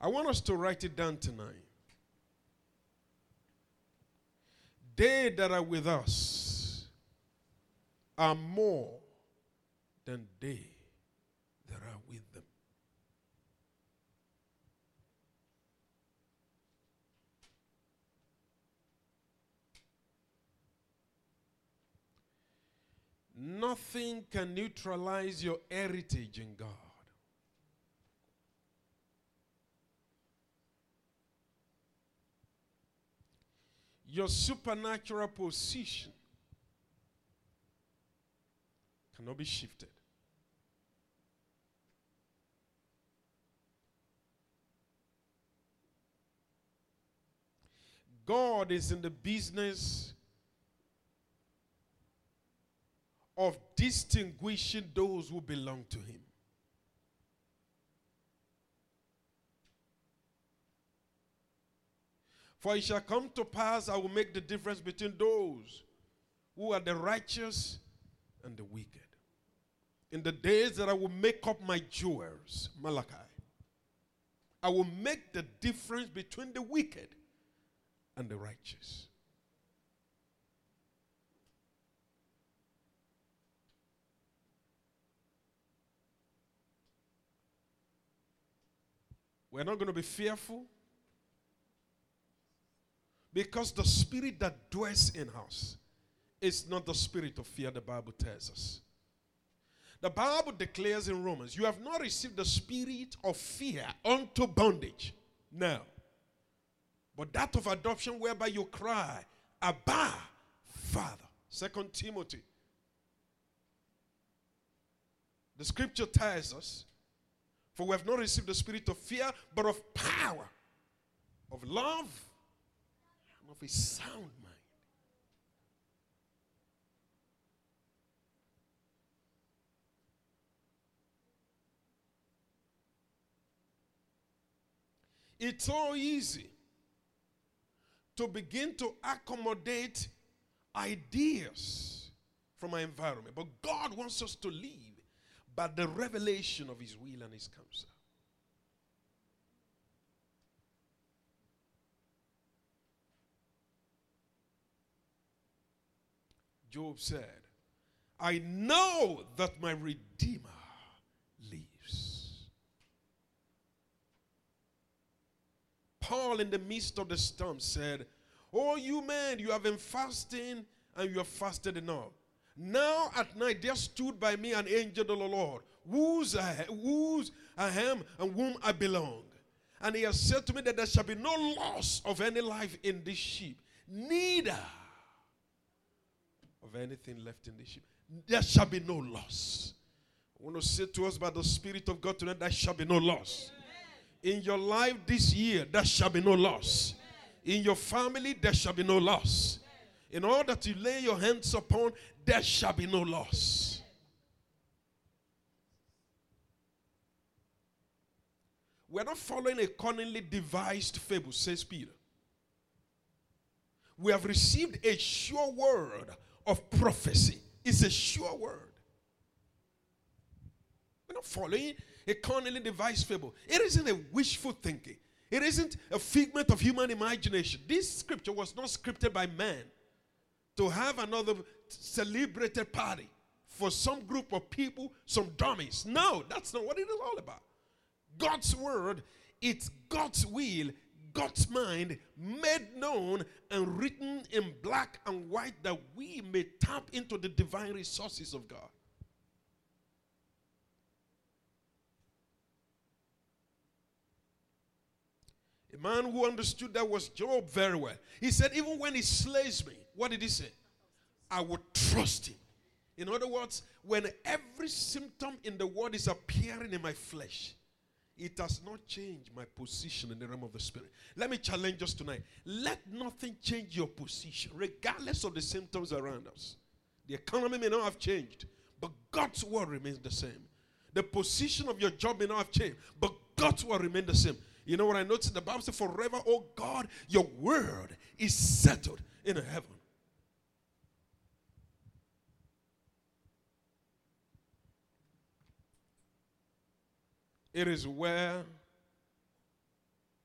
I want us to write it down tonight. They that are with us are more than they that are with them. Nothing can neutralize your heritage in God. Your supernatural position cannot be shifted. God is in the business of distinguishing those who belong to Him. For it shall come to pass, I will make the difference between those who are the righteous and the wicked. In the days that I will make up my jewels, Malachi, I will make the difference between the wicked and the righteous. We're not going to be fearful because the spirit that dwells in us is not the spirit of fear, the Bible tells us. The Bible declares in Romans, You have not received the spirit of fear unto bondage. No. But that of adoption whereby you cry, Abba, Father. Second Timothy. The scripture tells us, For we have not received the spirit of fear, but of power, of love, and of a sound mind. It's so easy to begin to accommodate ideas from our environment. But God wants us to live by the revelation of His will and His counsel. Job said, I know that my Redeemer lives. Paul, in the midst of the storm, said, Oh, you men, you have been fasting and you have fasted enough. Now at night there stood by me an angel of the Lord, whose I, whose I am and whom I belong. And he has said to me that there shall be no loss of any life in this ship, neither of anything left in the ship. There shall be no loss. I want to say to us by the Spirit of God tonight, there shall be no loss. In your life this year, there shall be no loss. In your family, there shall be no loss. In all that you lay your hands upon, there shall be no loss. We're not following a cunningly devised fable, says Peter. We have received a sure word of prophecy. It's a sure word. We're not following a cunningly devised fable. It isn't a wishful thinking. It isn't a figment of human imagination. This scripture was not scripted by man to have another celebrated party for some group of people, some dummies. No, that's not what it is all about. God's word, it's God's will, God's mind made known and written in black and white that we may tap into the divine resources of God. A man who understood that was Job very well. He said, Even when he slays me, what did he say? I will trust him. In other words, when every symptom in the world is appearing in my flesh, it has not changed my position in the realm of the spirit. Let me challenge us tonight. Let nothing change your position, regardless of the symptoms around us. The economy may not have changed, but God's word remains the same. The position of your job may not have changed, but God's word remains the same. You know what I noticed? The Bible says, Forever, oh God, your word is settled in heaven. It is where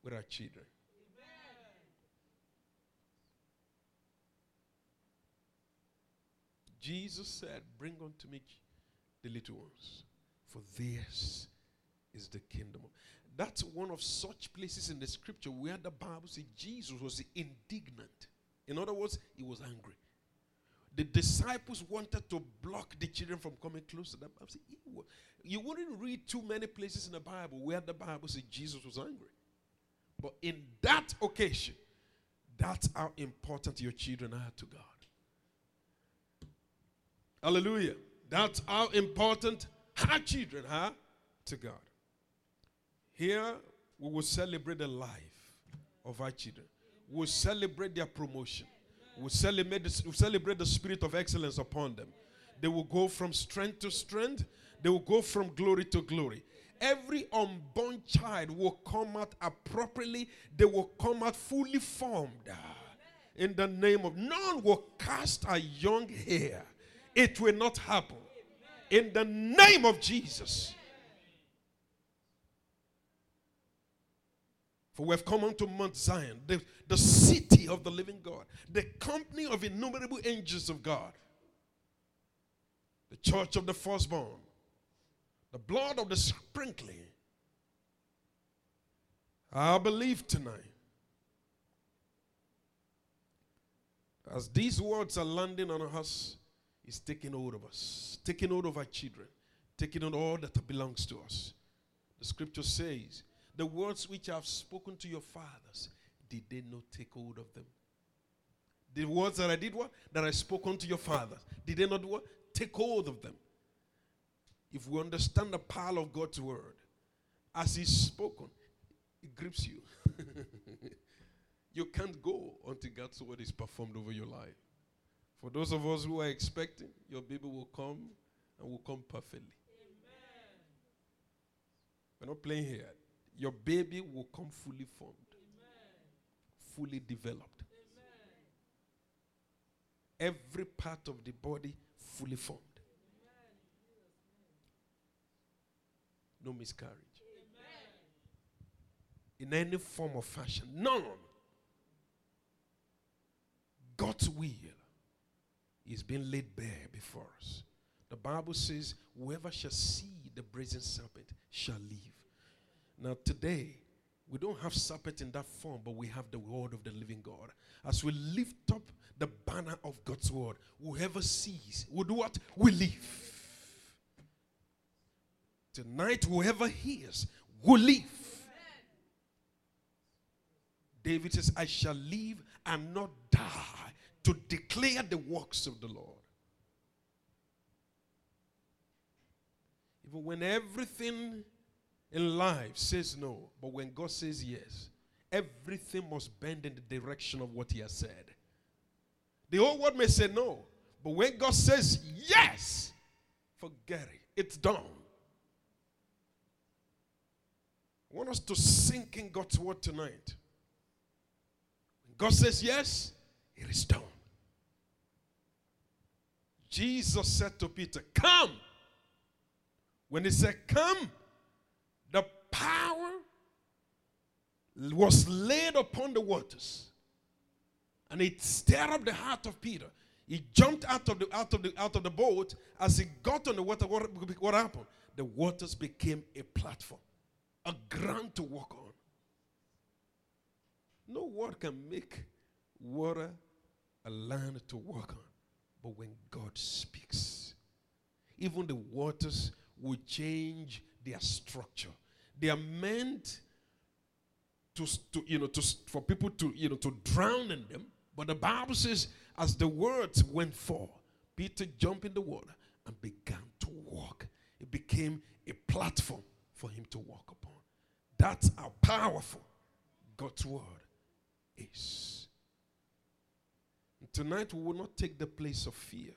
with our children. Jesus said, Bring unto me the little ones, for theirs is the kingdom. That's one of such places in the scripture where the Bible says Jesus was indignant. In other words, he was angry. The disciples wanted to block the children from coming close to them. You wouldn't read too many places in the Bible where the Bible says Jesus was angry. But in that occasion, that's how important your children are to God. Hallelujah. That's how important our children are to God. Here, we will celebrate the life of our children. We'll celebrate their promotion. We'll celebrate, celebrate the spirit of excellence upon them. They will go from strength to strength. They will go from glory to glory. Every unborn child will come out appropriately. They will come out fully formed. In the name of none will cast a young hair it will not happen. In the name of Jesus. For we have come unto Mount Zion, the, the city of the living God, the company of innumerable angels of God, the church of the firstborn, the blood of the sprinkling. I believe tonight, as these words are landing on us, is taking hold of us, taking hold of our children, taking on all that belongs to us. The scripture says, The words which I have spoken to your fathers, did they not take hold of them? The words that I did what? That I spoke unto your fathers, did they not what? Take hold of them. If we understand the power of God's word, as He's spoken, it grips you. you can't go until God's word is performed over your life. For those of us who are expecting, your baby will come and will come perfectly. Amen. We're not playing here. Your baby will come fully formed. Fully developed. Amen. Every part of the body fully formed. No miscarriage. In any form or fashion. None. God's will is being laid bare before us. The Bible says, Whoever shall see the brazen serpent shall live. Now, today, we don't have serpent in that form, but we have the word of the living God. As we lift up the banner of God's word, whoever sees will do what? We live. Tonight, whoever hears will live. David says, I shall live and not die to declare the works of the Lord. Even when everything in life says no, but when God says yes, everything must bend in the direction of what He has said. The whole world may say no, but when God says yes, forget it. It's done. I want us to sink in God's word tonight. When God says yes, it is done. Jesus said to Peter, Come. When he said, Come, power was laid upon the waters. And it stirred up the heart of Peter. He jumped out of the out of the out of the boat. As he got on the water, what, what happened? The waters became a platform, a ground to walk on. No word can make water a land to walk on. But when God speaks, even the waters will change their structure. They are meant to, to you know to for people to you know to drown in them. But the Bible says, as the words went forth, Peter jumped in the water and began to walk. It became a platform for him to walk upon. That's how powerful God's word is. Tonight, we will not take the place of fear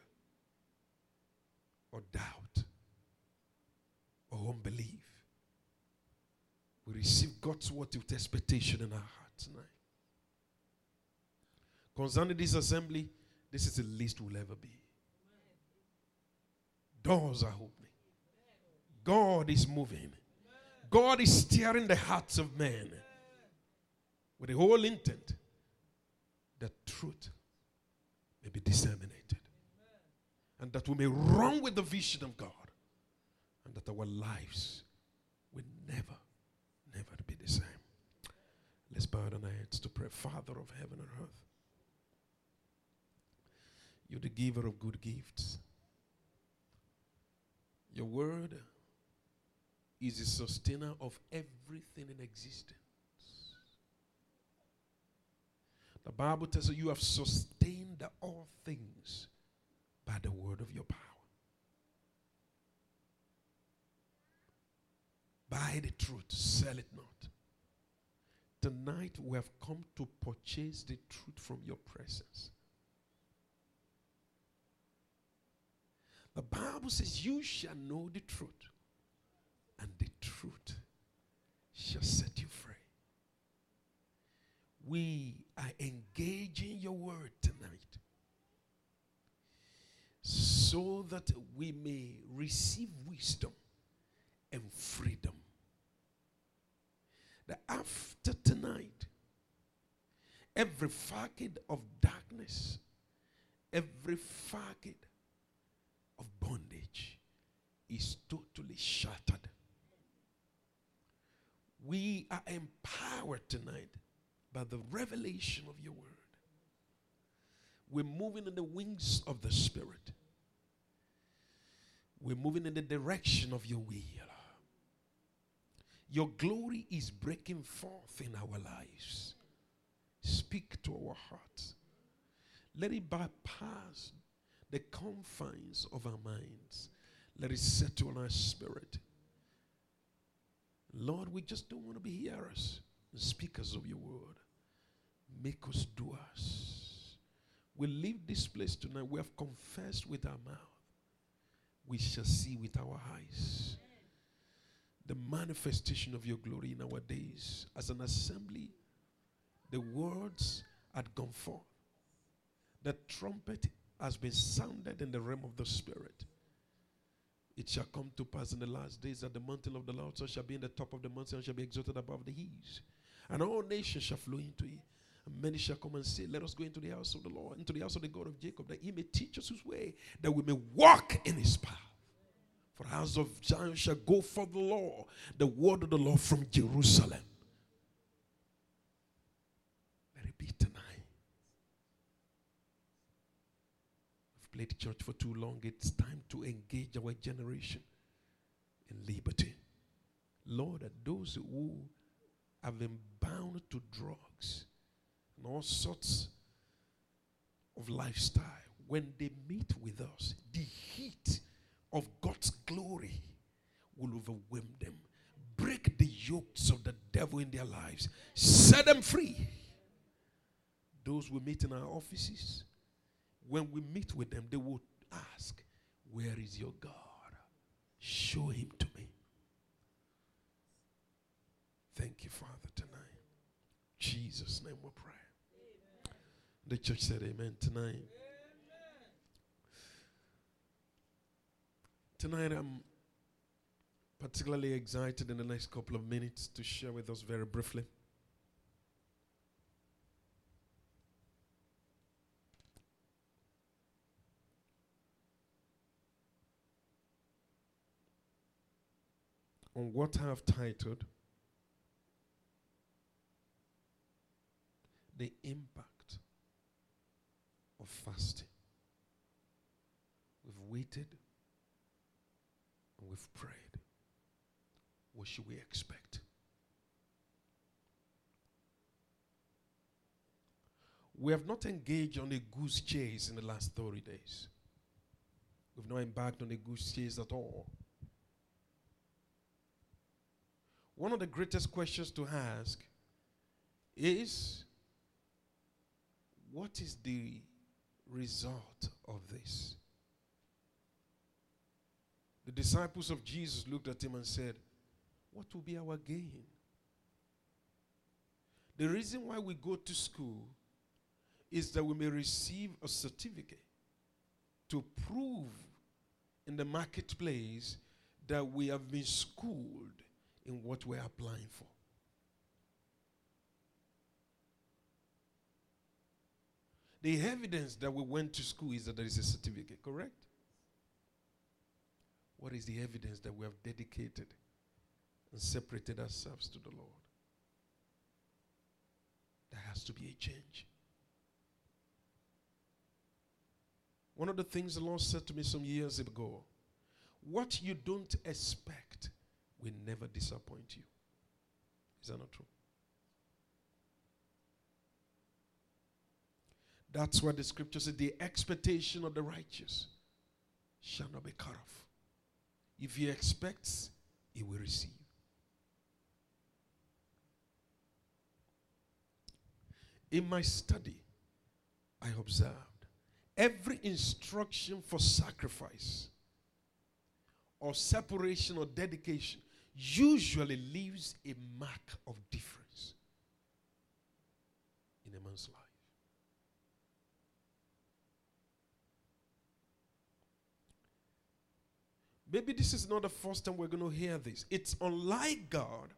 or doubt or unbelief. We receive God's word with expectation in our heart tonight. Concerning this assembly, this is the least we'll ever be. Doors are opening. God is moving. God is stirring the hearts of men. with the whole intent that truth may be disseminated. And that we may run with the vision of God. And that our lives will never, the same. Let's bow down our heads to pray. Father of heaven and earth, you're the giver of good gifts. Your word is the sustainer of everything in existence. The Bible tells us you have sustained all things by the word of your power. Buy the truth, sell it not. Tonight we have come to purchase the truth from your presence. The Bible says, You shall know the truth, and the truth shall set you free. We are engaging your word tonight so that we may receive wisdom and freedom. That after tonight, every facade of darkness, every facade of bondage is totally shattered. We are empowered tonight by the revelation of your word. We're moving in the wings of the Spirit. We're moving in the direction of your will. Your glory is breaking forth in our lives. Speak to our hearts. Let it bypass the confines of our minds. Let it settle our spirit. Lord, we just don't want to be hearers and speakers of your word. Make us doers. We leave this place tonight. We have confessed with our mouth. We shall see with our eyes the manifestation of your glory in our days. As an assembly, the words had gone forth. The trumpet has been sounded in the realm of the Spirit. It shall come to pass in the last days that the mountain of the Lord shall be in the top of the mountain and shall be exalted above the hills. And all nations shall flow into it. And many shall come and say, Let us go into the house of the Lord, into the house of the God of Jacob, that he may teach us his way, that we may walk in his path. For house of Zion shall go for the law, the word of the Lord from Jerusalem. Let it be tonight. We've played church for too long. It's time to engage our generation in liberty. Lord, that those who have been bound to drugs and all sorts of lifestyle, when they meet with us, the heat of God's glory will overwhelm them. Break the yokes of the devil in their lives, set them free. Those we meet in our offices, when we meet with them, they will ask, Where is your God? Show him to me. Thank you, Father, tonight. Jesus' name we pray. Amen. The church said amen tonight. Tonight I'm particularly excited in the next couple of minutes to share with us very briefly. On what I have titled the impact of fasting. We've waited and we've prayed. What should we expect? We have not engaged on a goose chase in the last 30 days. We've not embarked on a goose chase at all. One of the greatest questions to ask is what is the result of this? The disciples of Jesus looked at him and said, What will be our gain? The reason why we go to school is that we may receive a certificate to prove in the marketplace that we have been schooled in what we're applying for. The evidence that we went to school is that there is a certificate, correct? What is the evidence that we have dedicated and separated ourselves to the Lord? There has to be a change. One of the things the Lord said to me some years ago what you don't expect will never disappoint you. Is that not true? That's what the scripture says the expectation of the righteous shall not be cut off. If he expects, he will receive. In my study, I observed every instruction for sacrifice or separation or dedication usually leaves a mark of difference in a man's life. Maybe this is not the first time we're going to hear this. It's unlike God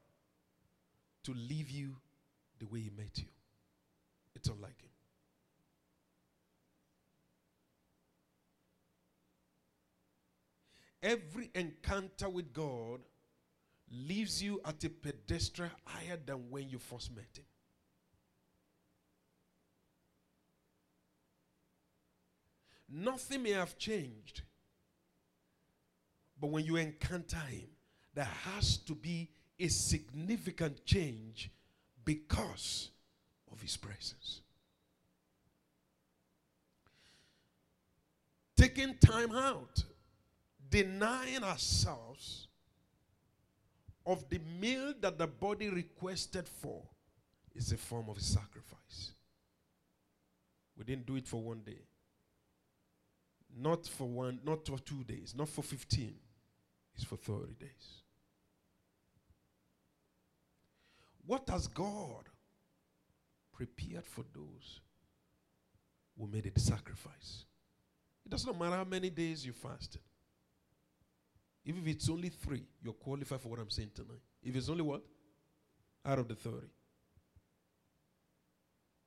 to leave you the way He met you, it's unlike Him. Every encounter with God leaves you at a pedestal higher than when you first met Him. Nothing may have changed but when you encounter Him, there has to be a significant change because of His presence. Taking time out, denying ourselves of the meal that the body requested for is a form of sacrifice. We didn't do it for one day. Not for one, not for two days, not for 15 is for 30 days. What has God prepared for those who made a sacrifice? It does not matter how many days you fasted. Even If it's only three, you're qualified for what I'm saying tonight. If it's only what? Out of the 30,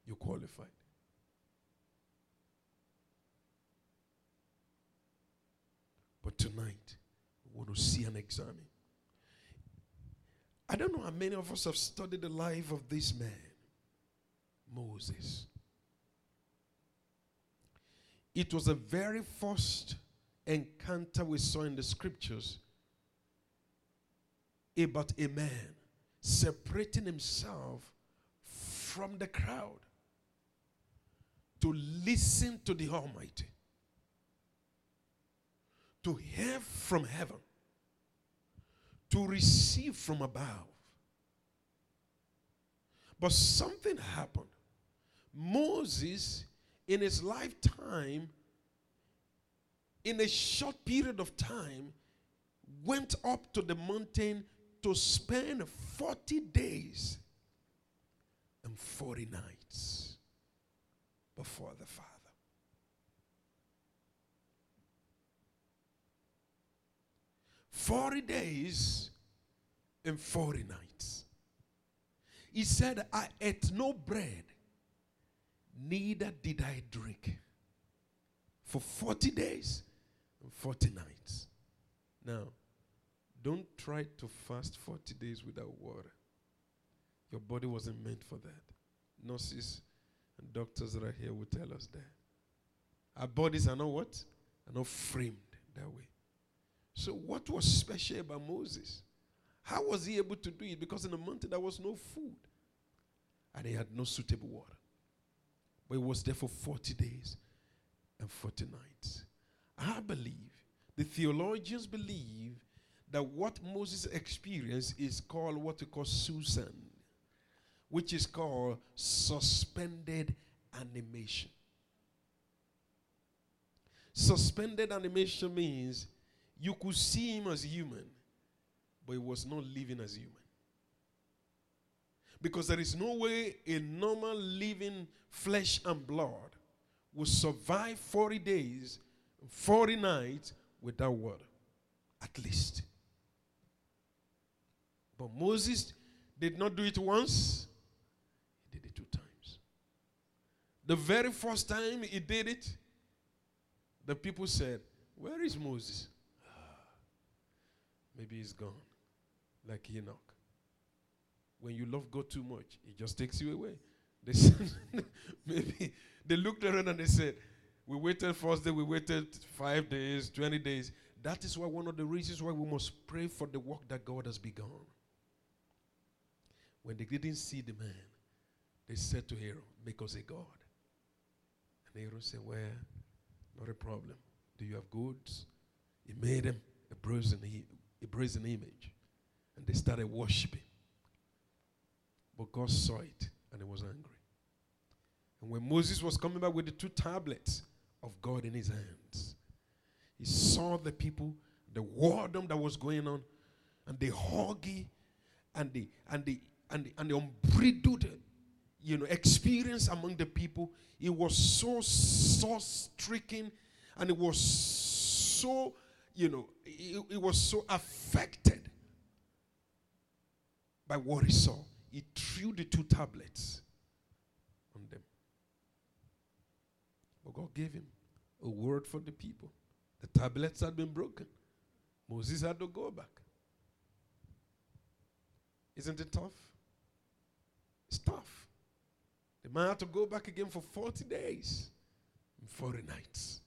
you're qualified. But tonight, want to see and examine. I don't know how many of us have studied the life of this man, Moses. It was the very first encounter we saw in the scriptures about a man separating himself from the crowd to listen to the Almighty, to hear from heaven to receive from above. But something happened. Moses, in his lifetime, in a short period of time, went up to the mountain to spend 40 days and 40 nights before the Father. 40 days and 40 nights. He said, I ate no bread, neither did I drink for 40 days and 40 nights. Now, don't try to fast 40 days without water. Your body wasn't meant for that. Nurses and doctors that are here will tell us that. Our bodies are not what? Are not framed that way. So, what was special about Moses? How was he able to do it? Because in the mountain there was no food and he had no suitable water. But he was there for 40 days and 40 nights. I believe, the theologians believe that what Moses experienced is called what we call Susan, which is called suspended animation. Suspended animation means you could see him as human, but he was not living as human. Because there is no way a normal living flesh and blood will survive 40 days, 40 nights without water, at least. But Moses did not do it once, he did it two times. The very first time he did it, the people said, Where is Moses? Maybe he's gone, like Enoch. When you love God too much, it just takes you away. They said, maybe they looked around and they said, We waited first day, we waited five days, 20 days. That is why one of the reasons why we must pray for the work that God has begun. When they didn't see the man, they said to Aaron, Make us a God. And Aaron said, Well, not a problem. Do you have goods? He made him a brazen, a brazen image. And they started worshiping. But God saw it and he was angry. And when Moses was coming back with the two tablets of God in his hands, he saw the people, the wardom that was going on, and the huggy and the and the and the, and the unbridled you know experience among the people. It was so so stricken and it was so you know it, it was so affected by what he saw. He threw the two tablets on them. But God gave him a word for the people. The tablets had been broken. Moses had to go back. Isn't it tough? It's tough. The man had to go back again for 40 days and 40 nights.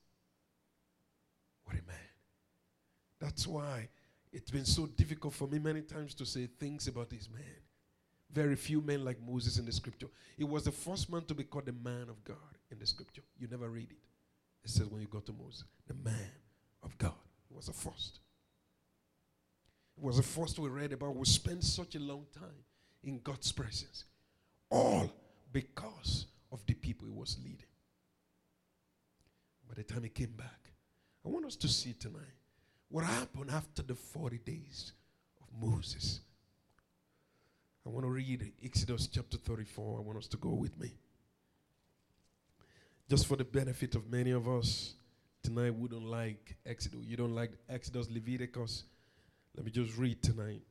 What a man. That's why it's been so difficult for me many times to say things about this man. Very few men like Moses in the scripture. He was the first man to be called the man of God in the scripture. You never read it. It says when you go to Moses, the man of God. He was the first. It was the first we read about. We spent such a long time in God's presence. All because of the people he was leading. By the time he came back, I want us to see tonight what happened after the 40 days of Moses. I want to read Exodus chapter 34. I want us to go with me. Just for the benefit of many of us tonight we don't like Exodus. You don't like Exodus, Leviticus. Let me just read tonight.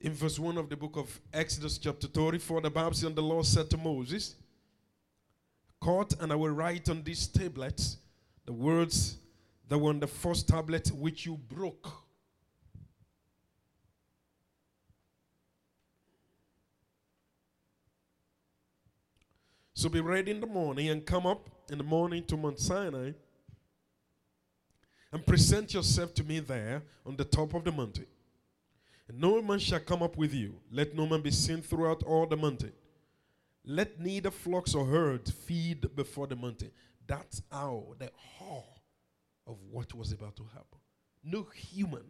In verse 1 of the book of Exodus, chapter 34, the Bible says, And the Lord said to Moses, Cut, and I will write on these tablets the words that were on the first tablet which you broke. So be ready in the morning and come up in the morning to Mount Sinai and present yourself to me there on the top of the mountain. And no man shall come up with you. Let no man be seen throughout all the mountain. Let neither flocks or herds feed before the mountain. That's how the awe of what was about to happen. No human,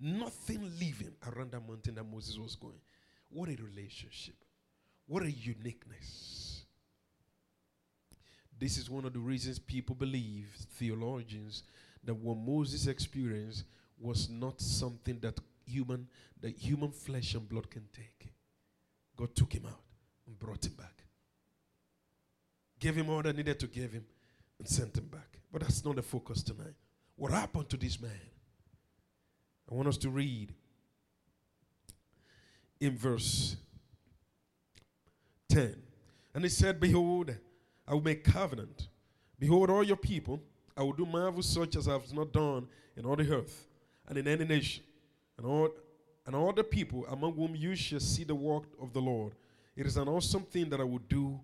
nothing living around that mountain that Moses was going. What a relationship. What a uniqueness. This is one of the reasons people believe, theologians, that what Moses experienced was not something that human, that human flesh and blood can take. God took him out and brought him back. Gave him all that needed to give him and sent him back. But that's not the focus tonight. What happened to this man? I want us to read in verse 10. And he said, Behold, I will make covenant. Behold, all your people, I will do marvels such as I have not done in all the earth and in any nation and all, and all the people among whom you shall see the work of the Lord. It is an awesome thing that I will do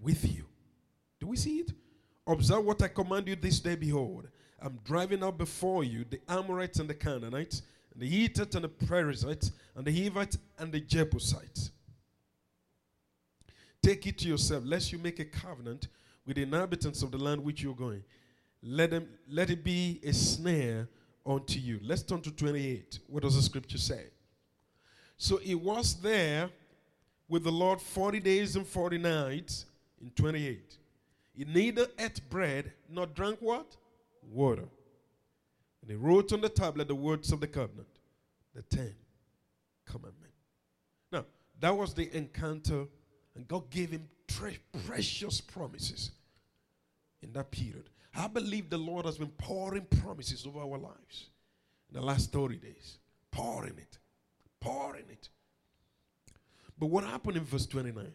with you. Do we see it? Observe what I command you this day. Behold, I'm driving out before you the Amorites and the Canaanites, and the Hittites and the Perizzites, and the Hivites and the Jebusites. Take it to yourself, lest you make a covenant with the inhabitants of the land which you're going. Let, them, let it be a snare unto you. Let's turn to 28. What does the scripture say? So he was there with the Lord 40 days and 40 nights in 28. He neither ate bread nor drank what? Water. And he wrote on the tablet the words of the covenant, the ten commandments. Now, that was the encounter, and God gave him precious promises in that period. I believe the Lord has been pouring promises over our lives in the last 30 days. Pouring it. Pouring it. But what happened in verse 29?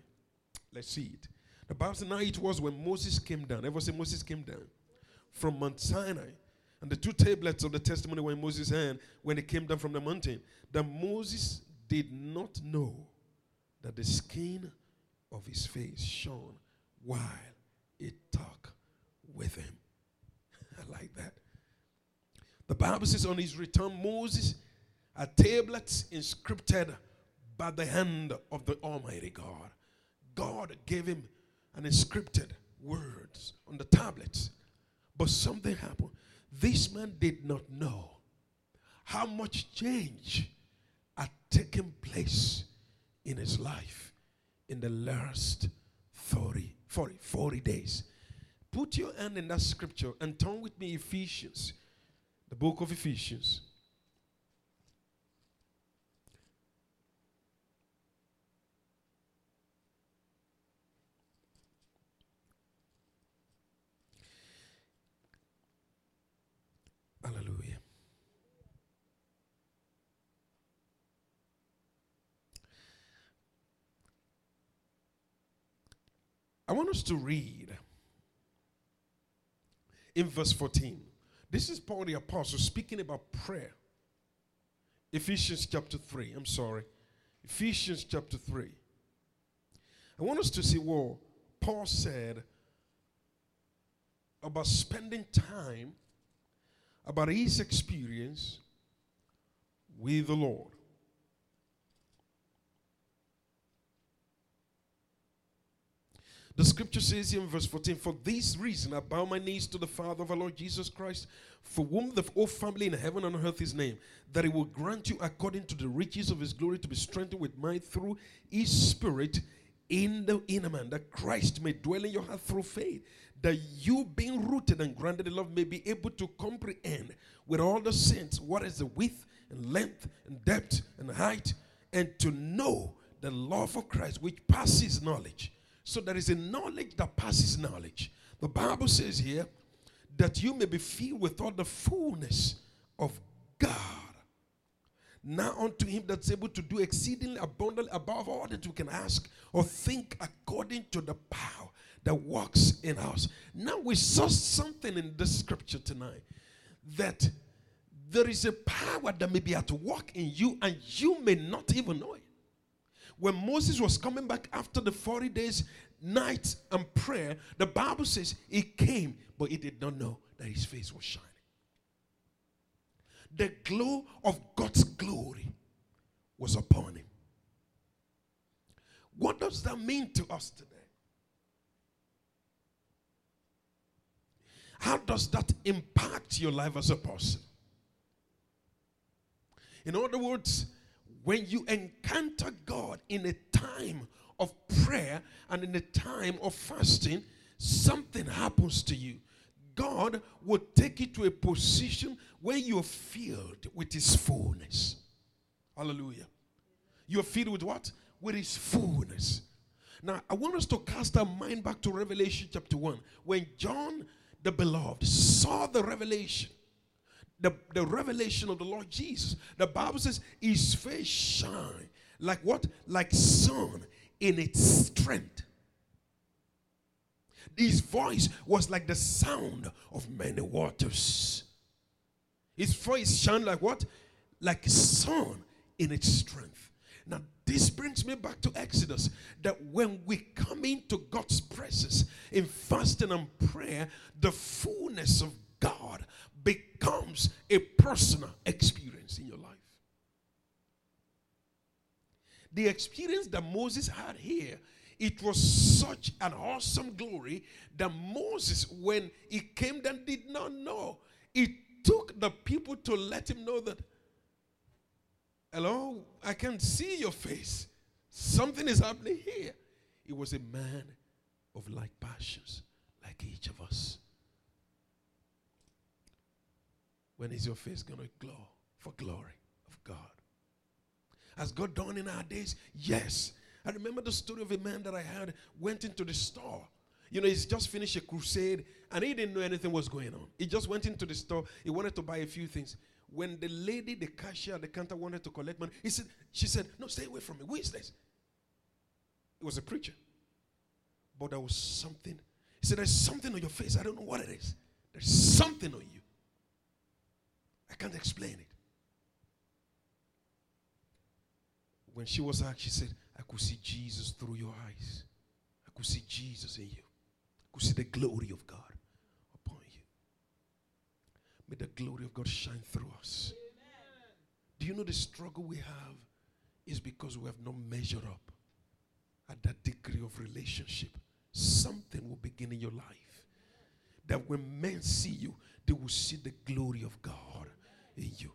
Let's see it. The Bible says now it was when Moses came down. Ever say Moses came down from Mount Sinai. And the two tablets of the testimony were in Moses' hand when he came down from the mountain. That Moses did not know that the skin of his face shone while it talked with him. I like that. The Bible says on his return, Moses had tablets inscripted by the hand of the Almighty God. God gave him an inscripted words on the tablets. But something happened. This man did not know how much change had taken place in his life in the last 30, 40, 40 days. Put your hand in that scripture and turn with me Ephesians, the book of Ephesians. Hallelujah. I want us to read in verse 14. This is Paul the Apostle speaking about prayer. Ephesians chapter 3. I'm sorry. Ephesians chapter 3. I want us to see what Paul said about spending time, about his experience with the Lord. The scripture says in verse 14, For this reason I bow my knees to the Father of our Lord Jesus Christ, for whom the whole family in heaven and on earth is named, that he will grant you according to the riches of his glory to be strengthened with might through his spirit in the inner man, that Christ may dwell in your heart through faith, that you being rooted and grounded in love may be able to comprehend with all the saints what is the width and length and depth and height, and to know the love of Christ which passes knowledge so there is a knowledge that passes knowledge. The Bible says here that you may be filled with all the fullness of God. Now unto him that's able to do exceedingly abundantly above all that we can ask or think according to the power that works in us. Now we saw something in this scripture tonight that there is a power that may be at work in you and you may not even know it. When Moses was coming back after the 40 days, night and prayer, the Bible says he came, but he did not know that his face was shining. The glow of God's glory was upon him. What does that mean to us today? How does that impact your life as a person? In other words, when you encounter God in a time of prayer and in a time of fasting, something happens to you. God will take you to a position where you're filled with His fullness. Hallelujah. You're filled with what? With His fullness. Now, I want us to cast our mind back to Revelation chapter 1. When John the beloved saw the revelation, the, the revelation of the Lord Jesus, the Bible says his face shine like what? Like sun in its strength. His voice was like the sound of many waters. His voice shone like what? Like sun in its strength. Now, this brings me back to Exodus that when we come into God's presence in fasting and prayer, the fullness of God becomes a personal experience in your life. The experience that Moses had here, it was such an awesome glory that Moses, when he came down, did not know. It took the people to let him know that, hello, I can see your face. Something is happening here. He was a man of like passions, like each of us. When is your face going to glow for glory of God? Has God done in our days? Yes. I remember the story of a man that I had went into the store. You know, he's just finished a crusade and he didn't know anything was going on. He just went into the store. He wanted to buy a few things. When the lady, the cashier the counter wanted to collect money, he said, she said, No, stay away from me. Who is this? It was a preacher. but there was something. He said, There's something on your face. I don't know what it is. There's something on you. Can't explain it. When she was asked, she said, I could see Jesus through your eyes. I could see Jesus in you. I could see the glory of God upon you. May the glory of God shine through us. Amen. Do you know the struggle we have is because we have not measured up at that degree of relationship? Something will begin in your life that when men see you, they will see the glory of God in you.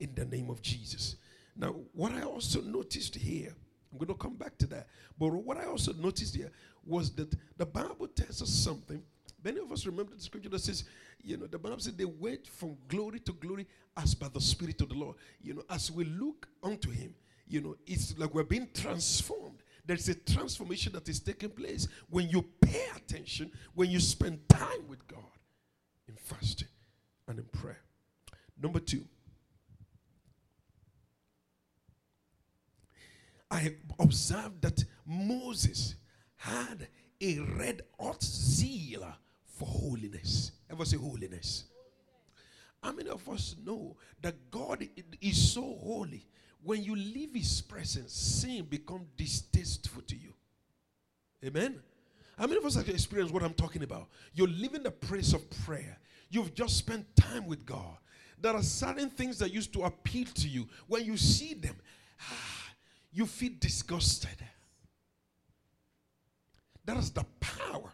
In the name of Jesus. Now, what I also noticed here, I'm going to come back to that. But what I also noticed here was that the Bible tells us something. Many of us remember the scripture that says, you know, the Bible said they wait from glory to glory as by the Spirit of the Lord. You know, as we look unto Him, you know, it's like we're being transformed. There's a transformation that is taking place when you pay attention, when you spend time with God in fasting and in prayer. Number two, I observed that Moses had a red hot zeal for holiness. Ever say holiness? How many of us know that God is so holy? When you leave His presence, sin become distasteful to you. Amen. How many of us have experienced what I'm talking about? You're living the place of prayer. You've just spent time with God. There are certain things that used to appeal to you. When you see them, ah, you feel disgusted. That is the power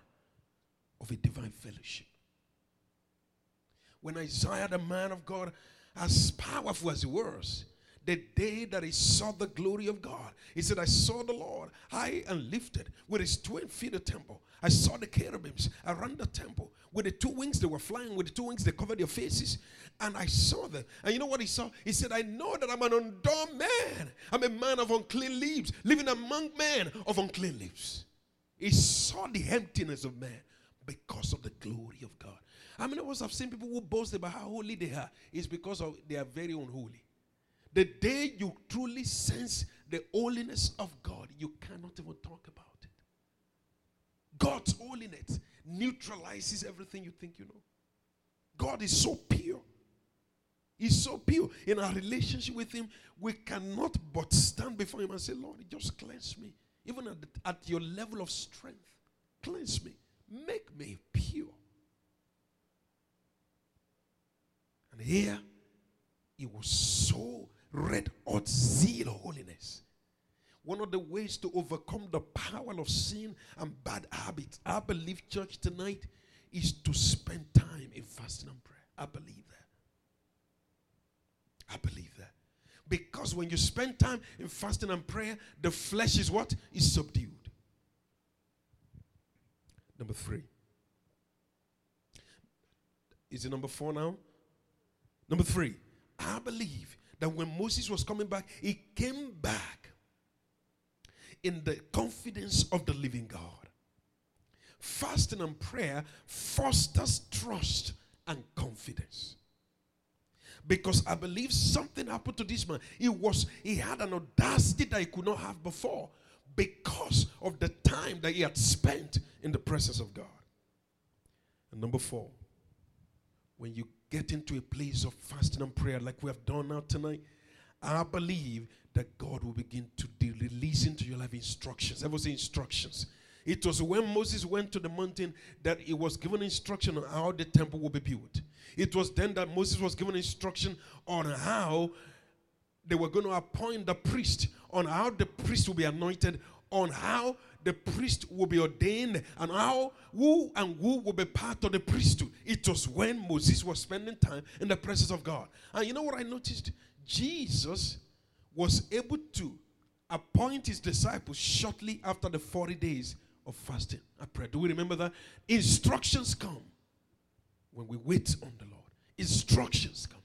of a divine fellowship. When Isaiah, the man of God, as powerful as he was, the day that he saw the glory of God, he said, I saw the Lord high and lifted with his twin feet of temple. I saw the cherubims around the temple. With the two wings, they were flying. With the two wings, they covered their faces. And I saw them. And you know what he saw? He said, I know that I'm an undone man. I'm a man of unclean lips, living among men of unclean lips. He saw the emptiness of man because of the glory of God. How many of us have seen people who boast about how holy they are? It's because of they are very unholy. The day you truly sense the holiness of God, you cannot even talk about it. God's holiness neutralizes everything you think you know. God is so pure. He's so pure. In our relationship with Him, we cannot but stand before Him and say, Lord, just cleanse me. Even at, the, at your level of strength, cleanse me. Make me pure. And here, it was so red hot zeal holiness. One of the ways to overcome the power of sin and bad habits, I believe, church, tonight is to spend time in fasting and prayer. I believe that. I believe that. Because when you spend time in fasting and prayer, the flesh is what? Is subdued. Number three. Is it number four now? Number three. I believe that when Moses was coming back, he came back in the confidence of the living God. Fasting and prayer fosters trust and confidence because I believe something happened to this man. He was he had an audacity that he could not have before because of the time that he had spent in the presence of God. And number 4, when you get into a place of fasting and prayer like we have done now tonight, I believe that God will begin to release into your life instructions. Will say instructions. It was when Moses went to the mountain that he was given instruction on how the temple will be built. It was then that Moses was given instruction on how they were going to appoint the priest, on how the priest will be anointed, on how the priest will be ordained, and how who and who will be part of the priesthood. It was when Moses was spending time in the presence of God. And you know what I noticed? Jesus was able to appoint his disciples shortly after the 40 days of fasting and prayer. Do we remember that? Instructions come when we wait on the Lord. Instructions come.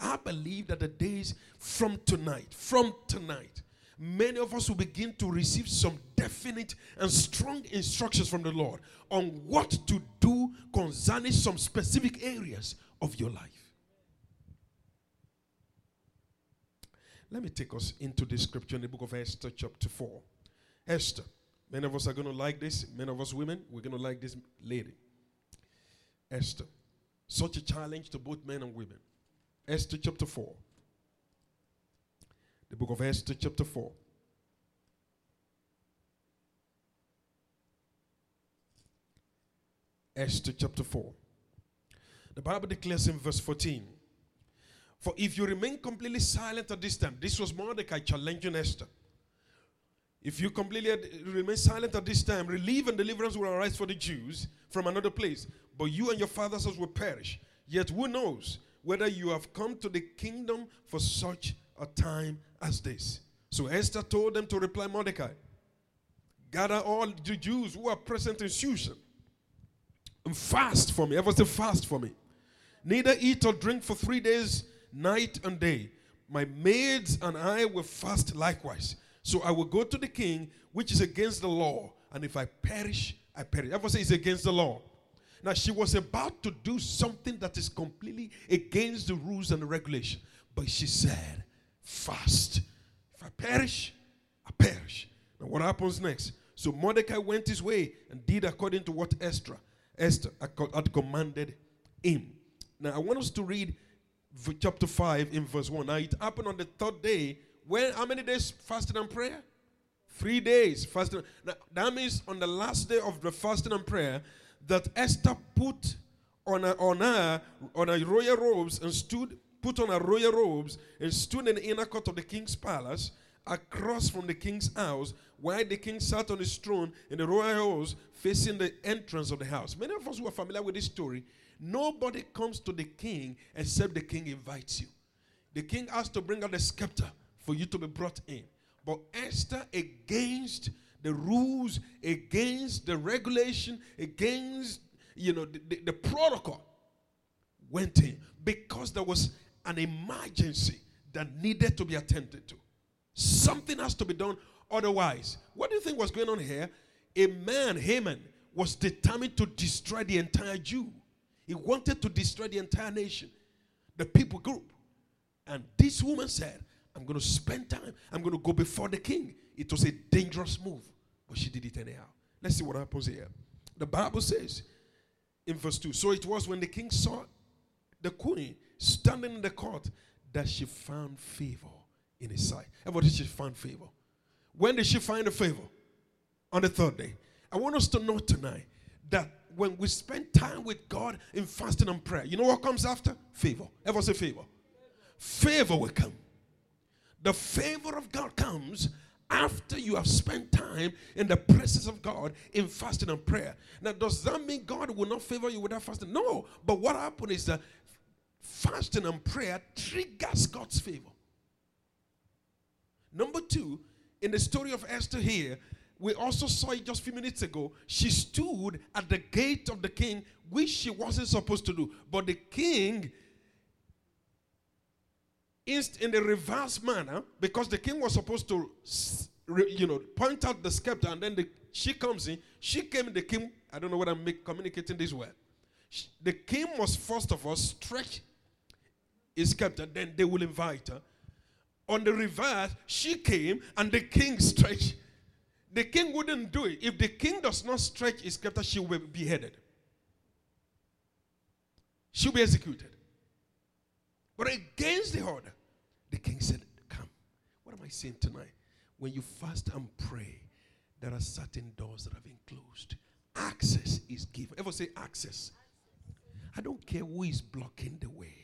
I believe that the days from tonight, from tonight, many of us will begin to receive some definite and strong instructions from the Lord on what to do concerning some specific areas of your life. Let me take us into the scripture in the book of Esther, chapter 4. Esther Many of us are going to like this. Many of us women, we're going to like this lady. Esther. Such a challenge to both men and women. Esther chapter 4. The book of Esther chapter 4. Esther chapter 4. The Bible declares in verse 14 For if you remain completely silent at this time, this was Mordecai challenging Esther. If you completely remain silent at this time, relief and deliverance will arise for the Jews from another place, but you and your father's will perish. Yet who knows whether you have come to the kingdom for such a time as this? So Esther told them to reply Mordecai, gather all the Jews who are present in Shushan and fast for me. Ever say fast for me. Neither eat or drink for three days, night and day. My maids and I will fast likewise. So I will go to the king, which is against the law. And if I perish, I perish. Ever say it's against the law. Now she was about to do something that is completely against the rules and the regulation. But she said, fast. If I perish, I perish. Now what happens next? So Mordecai went his way and did according to what Esther, Esther had commanded him. Now I want us to read chapter 5 in verse 1. Now it happened on the third day when how many days fasting and prayer? Three days fasting. Now, that means on the last day of the fasting and prayer, that Esther put on her, on her on her royal robes and stood put on her royal robes and stood in the inner court of the king's palace across from the king's house while the king sat on his throne in the royal halls facing the entrance of the house. Many of us who are familiar with this story, nobody comes to the king except the king invites you. The king has to bring out the scepter for you to be brought in. But Esther, against the rules, against the regulation, against you know the, the, the protocol, went in because there was an emergency that needed to be attended to. Something has to be done otherwise. What do you think was going on here? A man, Haman, was determined to destroy the entire Jew. He wanted to destroy the entire nation, the people group. And this woman said, I'm going to spend time. I'm going to go before the king. It was a dangerous move, but she did it anyhow. Let's see what happens here. The Bible says in verse 2 So it was when the king saw the queen standing in the court that she found favor in his sight. Everybody, she find favor? When did she find the favor? On the third day. I want us to know tonight that when we spend time with God in fasting and prayer, you know what comes after? Favor. Ever say favor? Favor will come. The favor of God comes after you have spent time in the presence of God in fasting and prayer. Now, does that mean God will not favor you without fasting? No. But what happened is that fasting and prayer triggers God's favor. Number two, in the story of Esther here, we also saw it just a few minutes ago. She stood at the gate of the king, which she wasn't supposed to do. But the king in the reverse manner because the king was supposed to, you know, point out the scepter and then the, she comes in. She came, in. the king, I don't know what I'm communicating this well. The king must first of all stretch his scepter, then they will invite her. On the reverse, she came and the king stretched. The king wouldn't do it. If the king does not stretch his scepter, she will be beheaded. She'll be executed. But against the order, the king said, Come. What am I saying tonight? When you fast and pray, there are certain doors that have been closed. Access is given. Ever say access? I don't care who is blocking the way.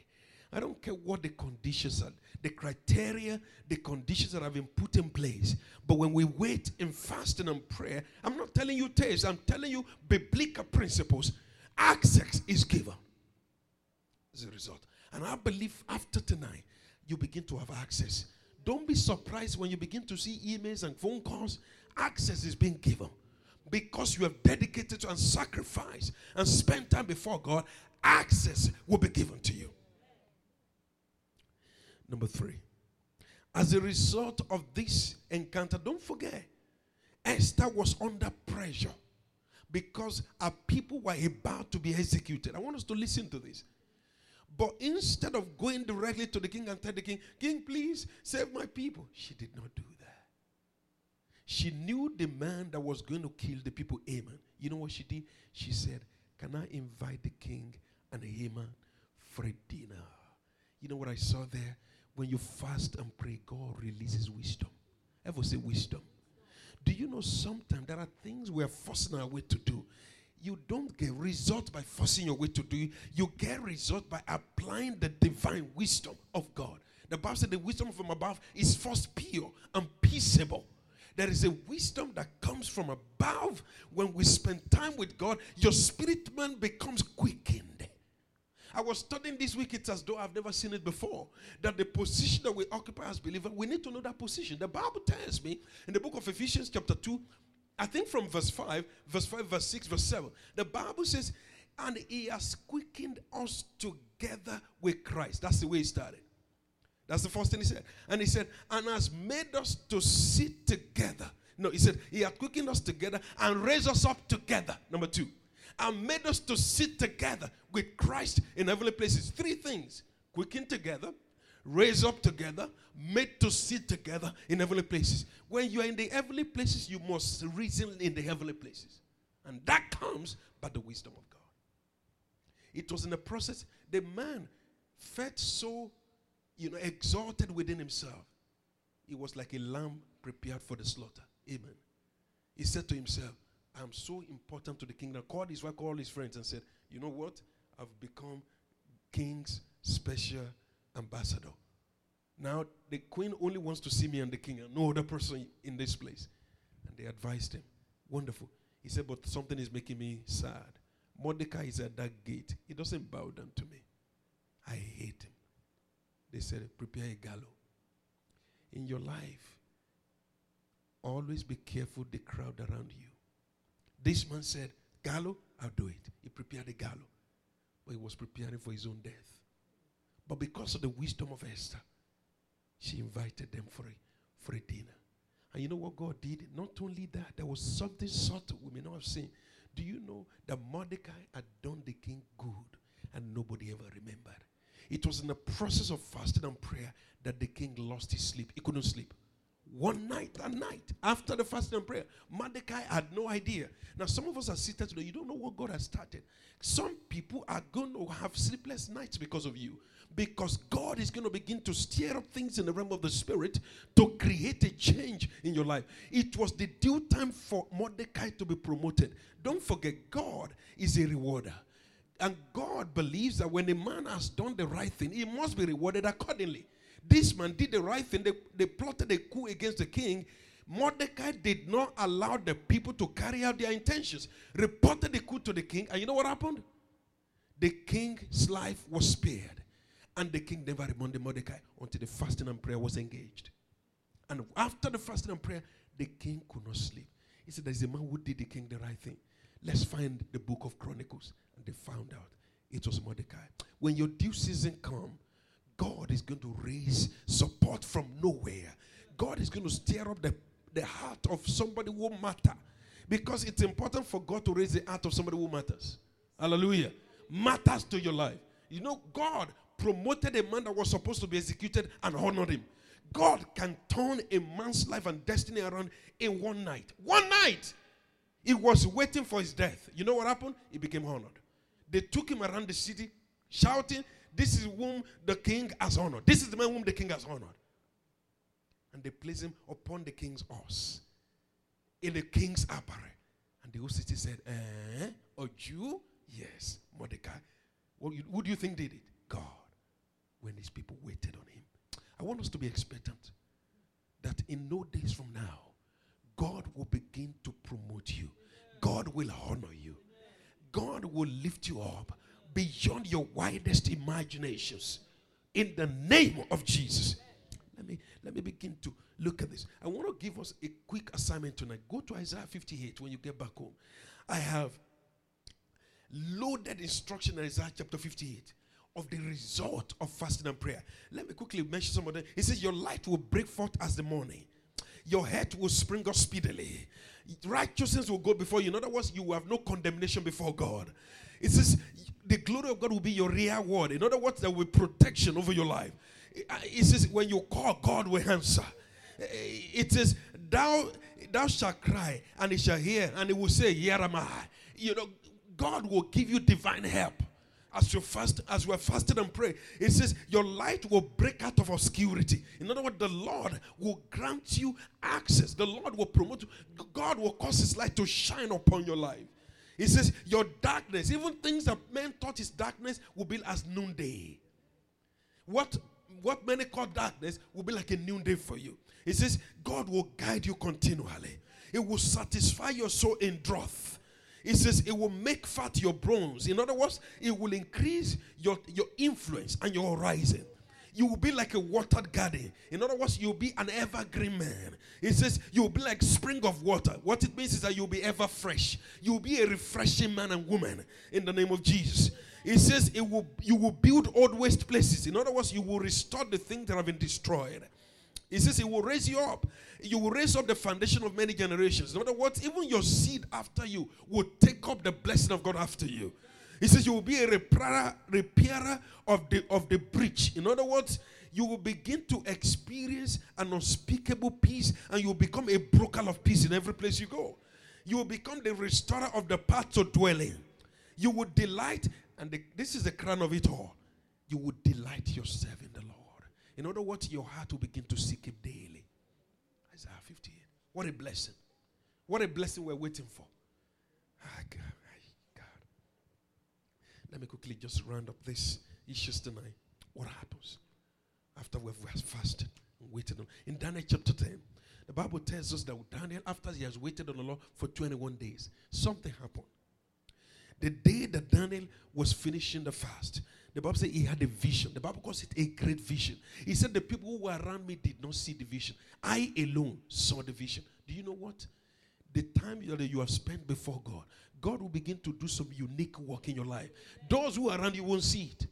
I don't care what the conditions are, the criteria, the conditions that have been put in place. But when we wait in fasting and prayer, I'm not telling you tales, I'm telling you biblical principles. Access is given as a result. And I believe after tonight, you begin to have access. Don't be surprised when you begin to see emails and phone calls. Access is being given because you have dedicated and sacrificed and spent time before God. Access will be given to you. Number three, as a result of this encounter, don't forget, Esther was under pressure because her people were about to be executed. I want us to listen to this. But instead of going directly to the king and tell the king, King, please save my people, she did not do that. She knew the man that was going to kill the people, Haman. You know what she did? She said, Can I invite the king and Haman for a dinner? You know what I saw there? When you fast and pray, God releases wisdom. Ever say wisdom? Do you know sometimes there are things we are forcing our way to do? You don't get result by forcing your way to do. You get result by applying the divine wisdom of God. The Bible said the wisdom from above is first pure and peaceable. There is a wisdom that comes from above. When we spend time with God, your spirit man becomes quickened. I was studying this week, it's as though I've never seen it before. That the position that we occupy as believers, we need to know that position. The Bible tells me in the book of Ephesians, chapter 2, I think from verse 5, verse 5, verse 6, verse 7, the Bible says, and he has quickened us together with Christ. That's the way he started. That's the first thing he said. And he said, and has made us to sit together. No, he said, he has quickened us together and raised us up together. Number two and made us to sit together with Christ in heavenly places. Three things quickened together, raised up together, made to sit together in heavenly places. When you are in the heavenly places, you must reason in the heavenly places. And that comes by the wisdom of God. It was in the process, the man felt so, you know, exalted within himself. He was like a lamb prepared for the slaughter. Amen. He said to himself, I'm so important to the kingdom. Called his wife, called his friends, and said, You know what? I've become king's special ambassador. Now, the queen only wants to see me and the king, and no other person in this place. And they advised him. Wonderful. He said, But something is making me sad. Mordecai is at that gate. He doesn't bow down to me. I hate him. They said, Prepare a gallows. In your life, always be careful the crowd around you. This man said, Gallo, I'll do it. He prepared a gallo, but he was preparing for his own death. But because of the wisdom of Esther, she invited them for a, for a dinner. And you know what God did? Not only that, there was something subtle we may not have seen. Do you know that Mordecai had done the king good and nobody ever remembered? It was in the process of fasting and prayer that the king lost his sleep. He couldn't sleep. One night, that night, after the fasting and prayer, Mordecai had no idea. Now, some of us are seated today, you don't know what God has started. Some people are going to have sleepless nights because of you. Because God is going to begin to stir up things in the realm of the spirit to create a change in your life. It was the due time for Mordecai to be promoted. Don't forget, God is a rewarder. And God believes that when a man has done the right thing, he must be rewarded accordingly. This man did the right thing. They, they plotted a coup against the king. Mordecai did not allow the people to carry out their intentions. Reported the coup to the king. And you know what happened? The king's life was spared. And the king never reminded Mordecai until the fasting and prayer was engaged. And after the fasting and prayer, the king could not sleep. He said, There's a man who did the king the right thing. Let's find the book of Chronicles. And they found out it was Mordecai. When your due season come, God is going to raise support from nowhere. God is going to stir up the, the heart of somebody who matter. Because it's important for God to raise the heart of somebody who matters. Hallelujah. Matters to your life. You know, God promoted a man that was supposed to be executed and honored him. God can turn a man's life and destiny around in one night. One night. He was waiting for his death. You know what happened? He became honored. They took him around the city shouting, this is whom the king has honored. This is the man whom the king has honored. And they place him upon the king's horse in the king's apparel. And the whole city said, Eh? A Jew? Yes, Mordecai. Well, you, who do you think did it? God. When his people waited on him. I want us to be expectant that in no days from now, God will begin to promote you. God will honor you. God will lift you up beyond your widest imaginations in the name of Jesus. Let me let me begin to look at this. I want to give us a quick assignment tonight. Go to Isaiah 58 when you get back home. I have loaded instruction in Isaiah chapter 58 of the result of fasting and prayer. Let me quickly mention some of them. It says, Your light will break forth as the morning, your head will spring up speedily. Righteousness will go before you. In other words, you will have no condemnation before God. It says, the glory of God will be your rereward. In other words, there will be protection over your life. It says, when you call, God will answer. It says, Thou thou shalt cry, and he shall hear, and he will say, Here am I. You know, God will give you divine help as you fast, as we're fasting and pray, it says your light will break out of obscurity. In other words, the Lord will grant you access. The Lord will promote you. God will cause His light to shine upon your life. He says your darkness, even things that men thought is darkness, will be as noonday. What what many call darkness will be like a noonday for you. He says God will guide you continually. It will satisfy your soul in drought it says it will make fat your bones. In other words, it will increase your, your influence and your horizon. You will be like a watered garden. In other words, you'll be an evergreen man. It says you'll be like spring of water. What it means is that you'll be ever fresh. You'll be a refreshing man and woman in the name of Jesus. It says it will you will build old waste places. In other words, you will restore the things that have been destroyed. He says he will raise you up. You will raise up the foundation of many generations. In other words, even your seed after you will take up the blessing of God after you. He says you will be a repairer, repairer of the of the breach. In other words, you will begin to experience an unspeakable peace, and you will become a broker of peace in every place you go. You will become the restorer of the path to dwelling. You will delight, and the, this is the crown of it all. You will delight yourself in the Lord. In other words, your heart will begin to seek Him daily. Isaiah 58. What a blessing. What a blessing we're waiting for. Ah, God. Let me quickly just round up this issues tonight. What happens after we've fasted and waited on? In Daniel chapter 10, the Bible tells us that Daniel, after he has waited on the Lord for 21 days, something happened. The day that Daniel was finishing the fast, the Bible said he had a vision. The Bible calls it a great vision. He said the people who were around me did not see the vision. I alone saw the vision. Do you know what? The time that you have spent before God, God will begin to do some unique work in your life. Those who are around you won't see it.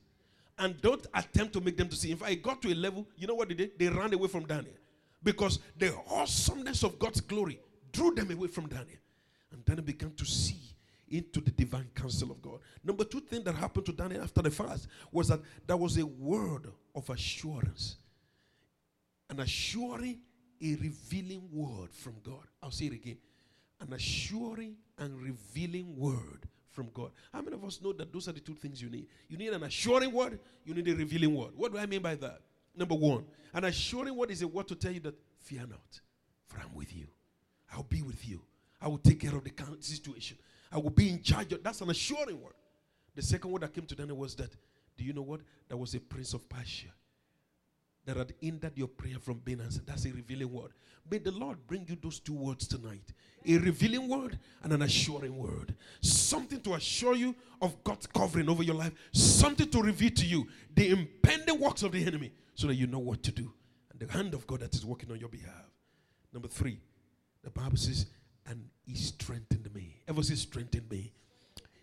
And don't attempt to make them to see. In fact, it got to a level, you know what they did? They ran away from Daniel. Because the awesomeness of God's glory drew them away from Daniel. And Daniel began to see into the divine counsel of God. Number two thing that happened to Daniel after the fast was that there was a word of assurance, an assuring, a revealing word from God. I'll say it again an assuring and revealing word from God. How many of us know that those are the two things you need? You need an assuring word, you need a revealing word. What do I mean by that? Number one, an assuring word is a word to tell you that fear not, for I'm with you. I'll be with you. I will take care of the situation. I will be in charge. Of, that's an assuring word. The second word that came to Daniel was that, do you know what? There was a prince of Persia that had hindered your prayer from being answered. That's a revealing word. May the Lord bring you those two words tonight a revealing word and an assuring word. Something to assure you of God's covering over your life, something to reveal to you the impending works of the enemy so that you know what to do and the hand of God that is working on your behalf. Number three, the Bible says, and he strengthened me. Ever say strengthened me?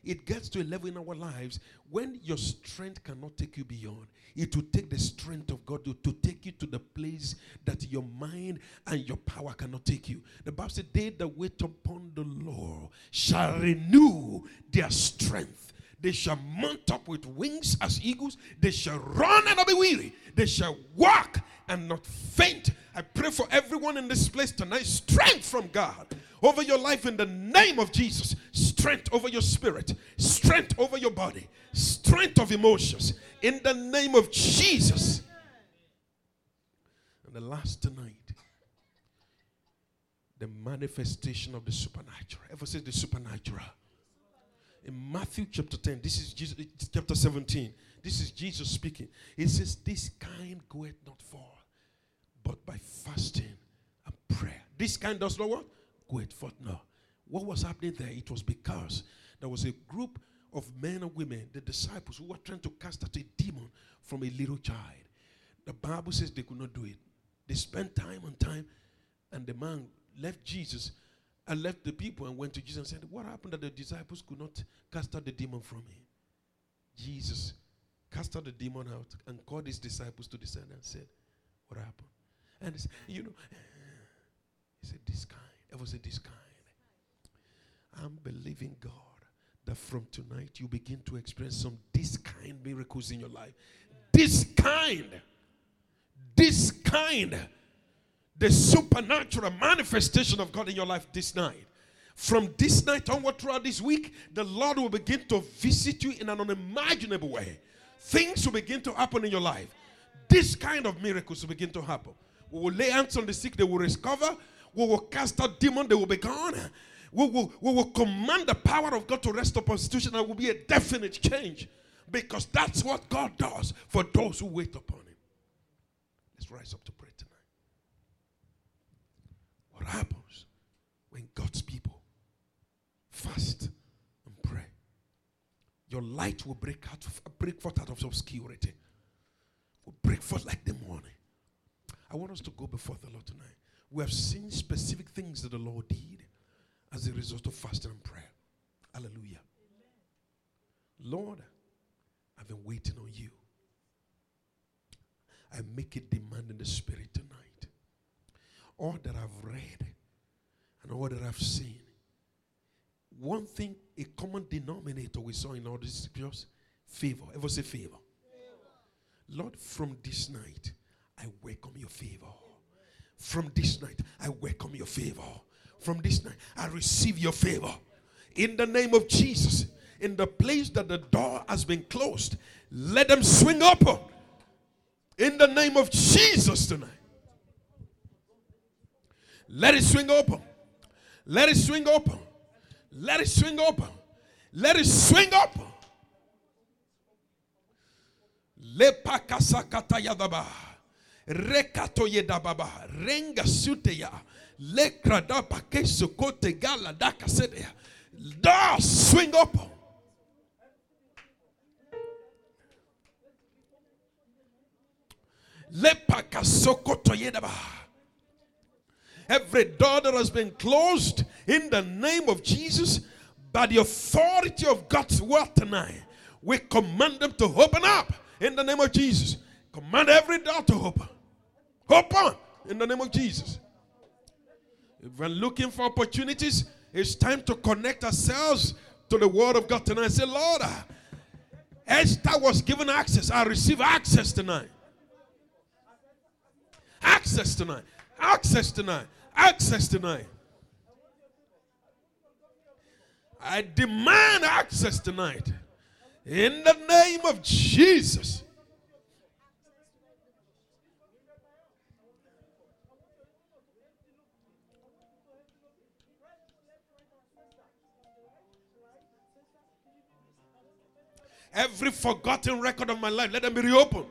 It gets to a level in our lives when your strength cannot take you beyond. It will take the strength of God to, to take you to the place that your mind and your power cannot take you. The Bible said, They that wait upon the Lord shall renew their strength. They shall mount up with wings as eagles. They shall run and not be weary. They shall walk and not faint. I pray for everyone in this place tonight strength from God over your life in the name of Jesus. Strength over your spirit, strength over your body, strength of emotions in the name of Jesus. And the last tonight, the manifestation of the supernatural. Ever say the supernatural? In Matthew chapter 10, this is Jesus, chapter 17. This is Jesus speaking. He says, This kind goeth not forth, but by fasting and prayer. This kind does not what? goeth forth now. What was happening there? It was because there was a group of men and women, the disciples, who were trying to cast out a demon from a little child. The Bible says they could not do it. They spent time and time, and the man left Jesus and left the people and went to Jesus and said, What happened that the disciples could not cast out the demon from him? Jesus cast out the demon out and called his disciples to descend and said, What happened? And he said, You know, he said, This kind Ever say this kind? I'm believing God that from tonight you begin to experience some this kind miracles in your life. This kind. This kind. the supernatural manifestation of God in your life this night. From this night onward throughout this week, the Lord will begin to visit you in an unimaginable way. Things will begin to happen in your life. This kind of miracles will begin to happen. We will lay hands on the sick, they will recover. We will cast out demons, they will be gone. We will, we will command the power of God to rest upon institution. There will be a definite change because that's what God does for those who wait upon Him. Let's rise up to pray tonight. What happens when God's people fast and pray? Your light will break out, break forth out of obscurity. Will break forth like the morning. I want us to go before the Lord tonight. We have seen specific things that the Lord did as a result of fasting and prayer. Hallelujah. Lord, I've been waiting on you. I make a demand in the spirit tonight. All that I've read and all that I've seen. One thing, a common denominator we saw in all these scriptures favor. Ever say favor? favor. Lord, from this night, I welcome your favor. From this night, I welcome your favor. From this night, I receive your favor. In the name of Jesus, in the place that the door has been closed, let them swing open. In the name of Jesus tonight. Let it swing open. Let it swing open. Let it swing open. Let it swing open. Lepakasakata yadaba. Rekato yedababa. Renga suteya. Lekrada pakeso kote gala daka sedeya. Door swing open. Every door that has been closed in the name of Jesus, by the authority of God's word tonight, we command them to open up in the name of Jesus. Command every door to open. Open in the name of Jesus. We're looking for opportunities, it's time to connect ourselves to the word of God tonight. Say, Lord, Esther was given access. I receive access tonight. Access tonight. Access tonight. Access tonight. I demand access tonight. In the name of Jesus. Every forgotten record of my life, let them be reopened.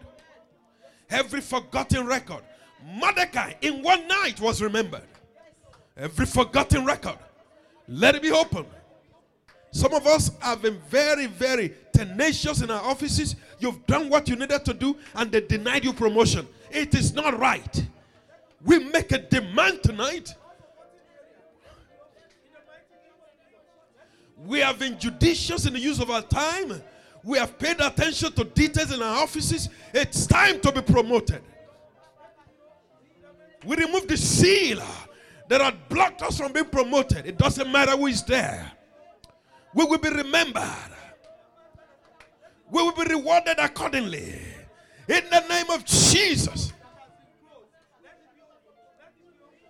Every forgotten record. Mordecai in one night was remembered. Every forgotten record, let it be open. Some of us have been very, very tenacious in our offices. You've done what you needed to do, and they denied you promotion. It is not right. We make a demand tonight. We have been judicious in the use of our time. We have paid attention to details in our offices. It's time to be promoted. We remove the seal that had blocked us from being promoted. It doesn't matter who is there. We will be remembered. We will be rewarded accordingly. In the name of Jesus.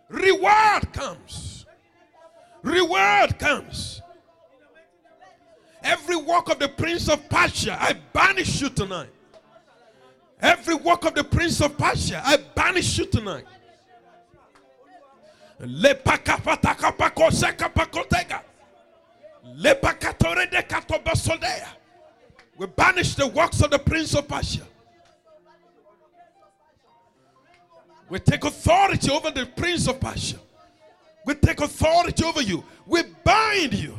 Reward comes. Reward comes. Every work of the prince of Persia, I banish you tonight. Every work of the prince of Persia, I banish you tonight. We banish the works of the prince of Persia. We take authority over the prince of Persia. We take authority over you. We bind you.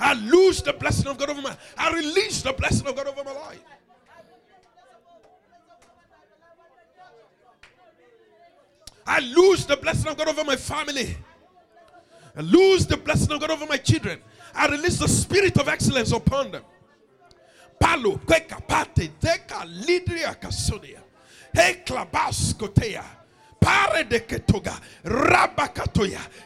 I lose the blessing of God over my. I release the blessing of God over my life. I lose the blessing of God over my family. I lose the blessing of God over my children. I release the spirit of excellence upon them. Palo, kweka, pate, deka, lidria, kasonia. Hekla, baskotea. Pare de ketoga,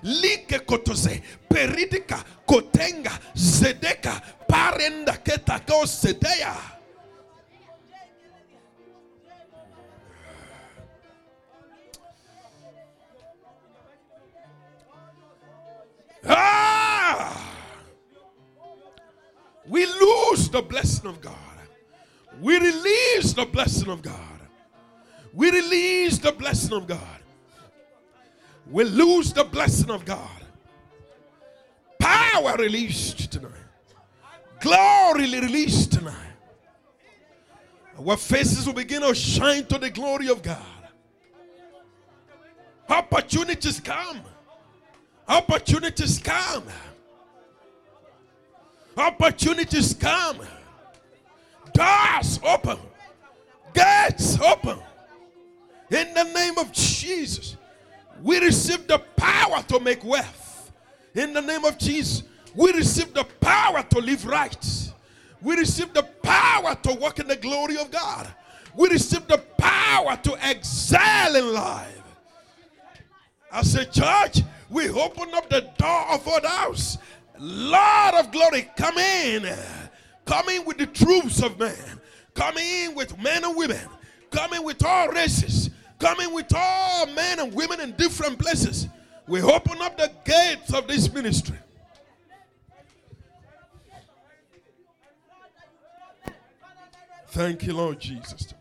like kotoze, peridika, kotenga, zedeka, parenda ketako sedeya. Ah! We lose the blessing of God. We release the blessing of God. We release the blessing of God. We lose the blessing of God. Power released tonight. Glory released tonight. Our faces will begin to shine to the glory of God. Opportunities come. Opportunities come. Opportunities come. Doors open. Gates open. In the name of Jesus, we receive the power to make wealth. In the name of Jesus, we receive the power to live right. We receive the power to walk in the glory of God. We receive the power to excel in life. As a church, we open up the door of our house. Lord of glory, come in. Come in with the troops of men. Come in with men and women. Come in with all races. Come in with all men and women in different places. We open up the gates of this ministry. Thank you, Lord Jesus.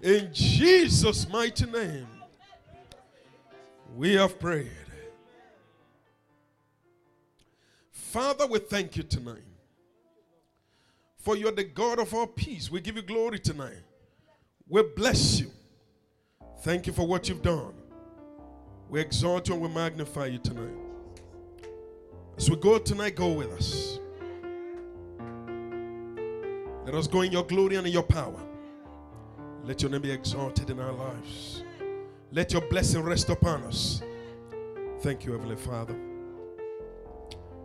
In Jesus' mighty name, we have prayed. Father, we thank you tonight. For you're the God of all peace. We give you glory tonight. We bless you. Thank you for what you've done. We exalt you and we magnify you tonight. As we go tonight, go with us. Let us go in your glory and in your power. Let your name be exalted in our lives. Let your blessing rest upon us. Thank you, Heavenly Father.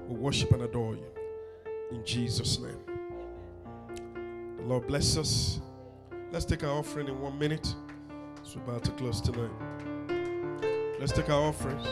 We worship and adore you. In Jesus' name. The Lord bless us. Let's take our offering in one minute. It's about to close tonight. Let's take our offerings.